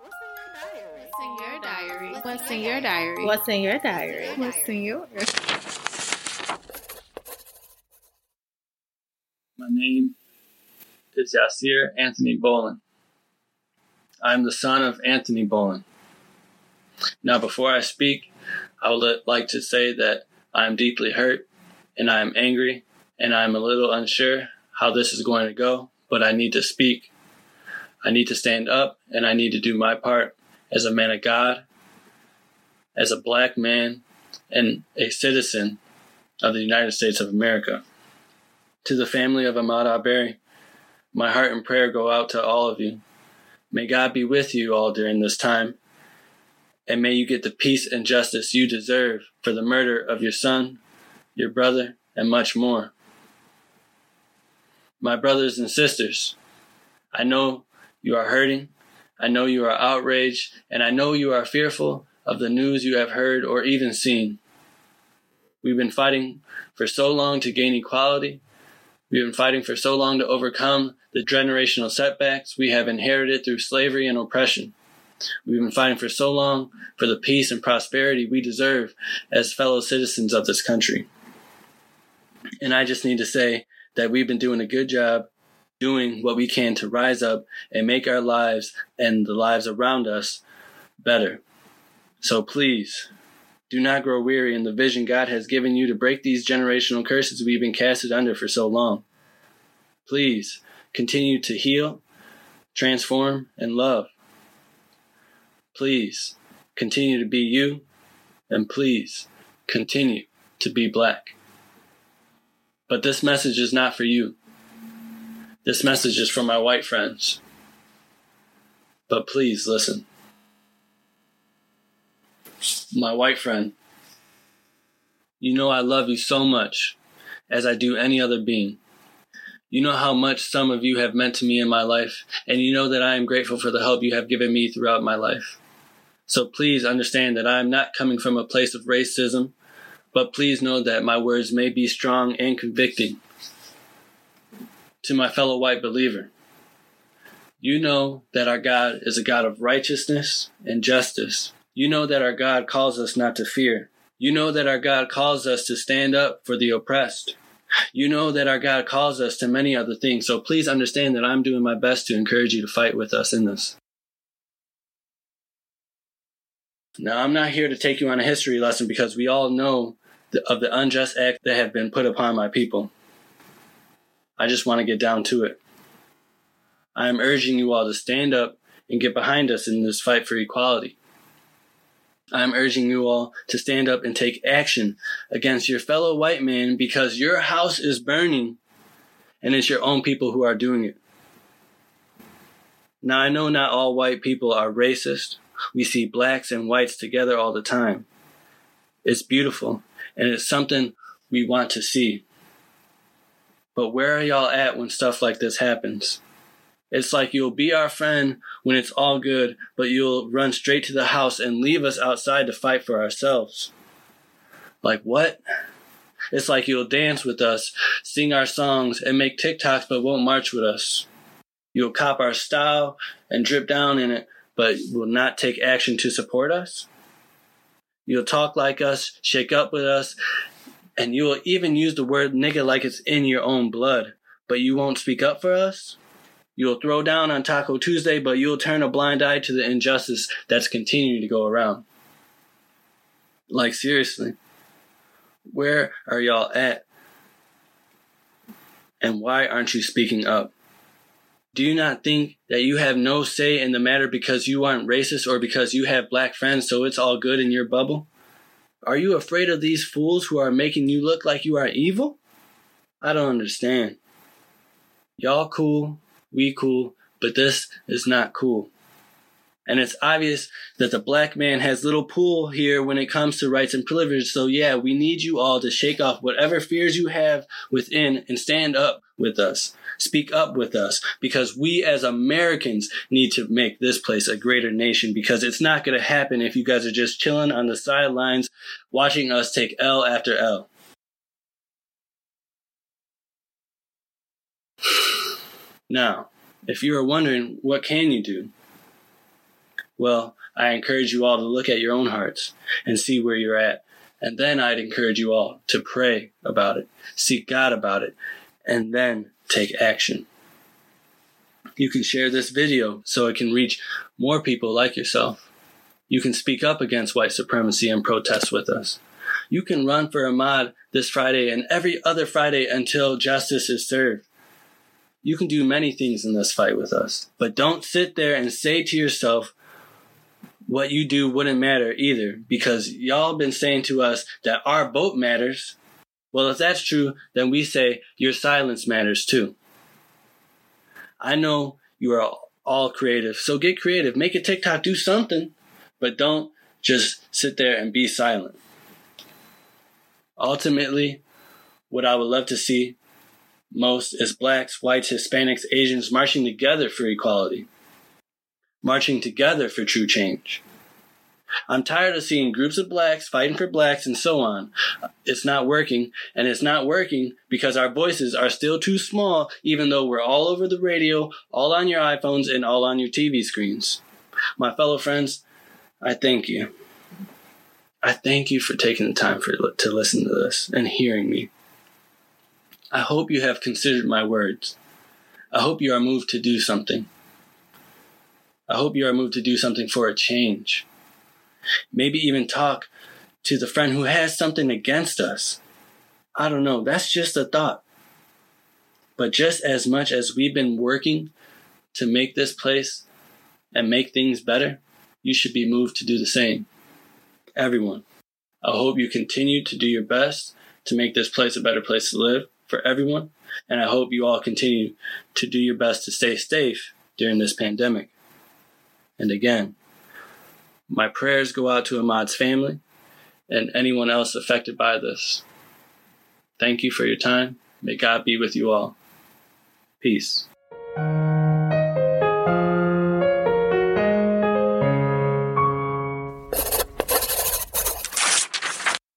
What's in your diary? What's in your diary? What's in your diary? What's in your My name is Yasir Anthony Bolin. I am the son of Anthony Bolin. Now, before I speak, I would like to say that I am deeply hurt and I am angry and I am a little unsure how this is going to go, but I need to speak. I need to stand up and I need to do my part as a man of God, as a black man, and a citizen of the United States of America. To the family of Ahmaud Arbery, my heart and prayer go out to all of you. May God be with you all during this time, and may you get the peace and justice you deserve for the murder of your son, your brother, and much more. My brothers and sisters, I know you are hurting, I know you are outraged, and I know you are fearful of the news you have heard or even seen. We've been fighting for so long to gain equality. We've been fighting for so long to overcome the generational setbacks we have inherited through slavery and oppression. We've been fighting for so long for the peace and prosperity we deserve as fellow citizens of this country. And I just need to say that we've been doing a good job doing what we can to rise up and make our lives and the lives around us better. So please, do not grow weary in the vision God has given you to break these generational curses we've been casted under for so long. Please continue to heal, transform, and love. Please continue to be you, and please continue to be black. But this message is not for you. This message is for my white friends. But please listen. My white friend, you know I love you so much, as I do any other being. You know how much some of you have meant to me in my life, and you know that I am grateful for the help you have given me throughout my life. So please understand that I am not coming from a place of racism, but please know that my words may be strong and convicting. To my fellow white believer, you know that our God is a God of righteousness and justice. You know that our God calls us not to fear. You know that our God calls us to stand up for the oppressed. You know that our God calls us to many other things. So please understand that I'm doing my best to encourage you to fight with us in this. Now, I'm not here to take you on a history lesson because we all know of the unjust act that have been put upon my people. I just want to get down to it. I am urging you all to stand up and get behind us in this fight for equality. I am urging you all to stand up and take action against your fellow white man because your house is burning and it's your own people who are doing it. Now, I know not all white people are racist. We see blacks and whites together all the time. It's beautiful and it's something we want to see. But where are y'all at when stuff like this happens? It's like you'll be our friend when it's all good, but you'll run straight to the house and leave us outside to fight for ourselves. Like what? It's like you'll dance with us, sing our songs, and make TikToks, but won't march with us. You'll cop our style and drip down in it, but will not take action to support us. You'll talk like us, shake up with us, and you will even use the word nigga like it's in your own blood, but you won't speak up for us? You'll throw down on Taco Tuesday, but you'll turn a blind eye to the injustice that's continuing to go around. Like, seriously, where are y'all at? And why aren't you speaking up? Do you not think that you have no say in the matter because you aren't racist or because you have black friends, so it's all good in your bubble? Are you afraid of these fools who are making you look like you are evil? I don't understand. Y'all cool, we cool, but this is not cool. And it's obvious that the black man has little pull here when it comes to rights and privilege. So yeah, we need you all to shake off whatever fears you have within and stand up with us. Speak up with us because we as Americans need to make this place a greater nation because it's not going to happen if you guys are just chilling on the sidelines watching us take L after L. Now, if you are wondering, what can you do? Well, I encourage you all to look at your own hearts and see where you're at. And then I'd encourage you all to pray about it, seek God about it, and then take action. You can share this video so it can reach more people like yourself. You can speak up against white supremacy and protest with us. You can run for Ahmaud this Friday and every other Friday until justice is served. You can do many things in this fight with us, but don't sit there and say to yourself, what you do wouldn't matter either, because y'all been saying to us that our vote matters. Well, if that's true, then we say your silence matters too. I know you are all creative, so get creative. Make a TikTok, do something, but don't just sit there and be silent. Ultimately, what I would love to see most is blacks, whites, Hispanics, Asians marching together for equality, marching together for true change. I'm tired of seeing groups of blacks fighting for blacks and so on. It's not working, and it's not working because our voices are still too small, even though we're all over the radio, all on your iPhones, and all on your TV screens. My fellow friends, I thank you. I thank you for taking the time for, to listen to this and hearing me. I hope you have considered my words. I hope you are moved to do something. I hope you are moved to do something for a change. Maybe even talk to the friend who has something against us. I don't know. That's just a thought. But just as much as we've been working to make this place and make things better, you should be moved to do the same. Everyone. I hope you continue to do your best to make this place a better place to live for everyone. And I hope you all continue to do your best to stay safe during this pandemic. And again, my prayers go out to Ahmaud's family and anyone else affected by this. Thank you for your time. May God be with you all. Peace.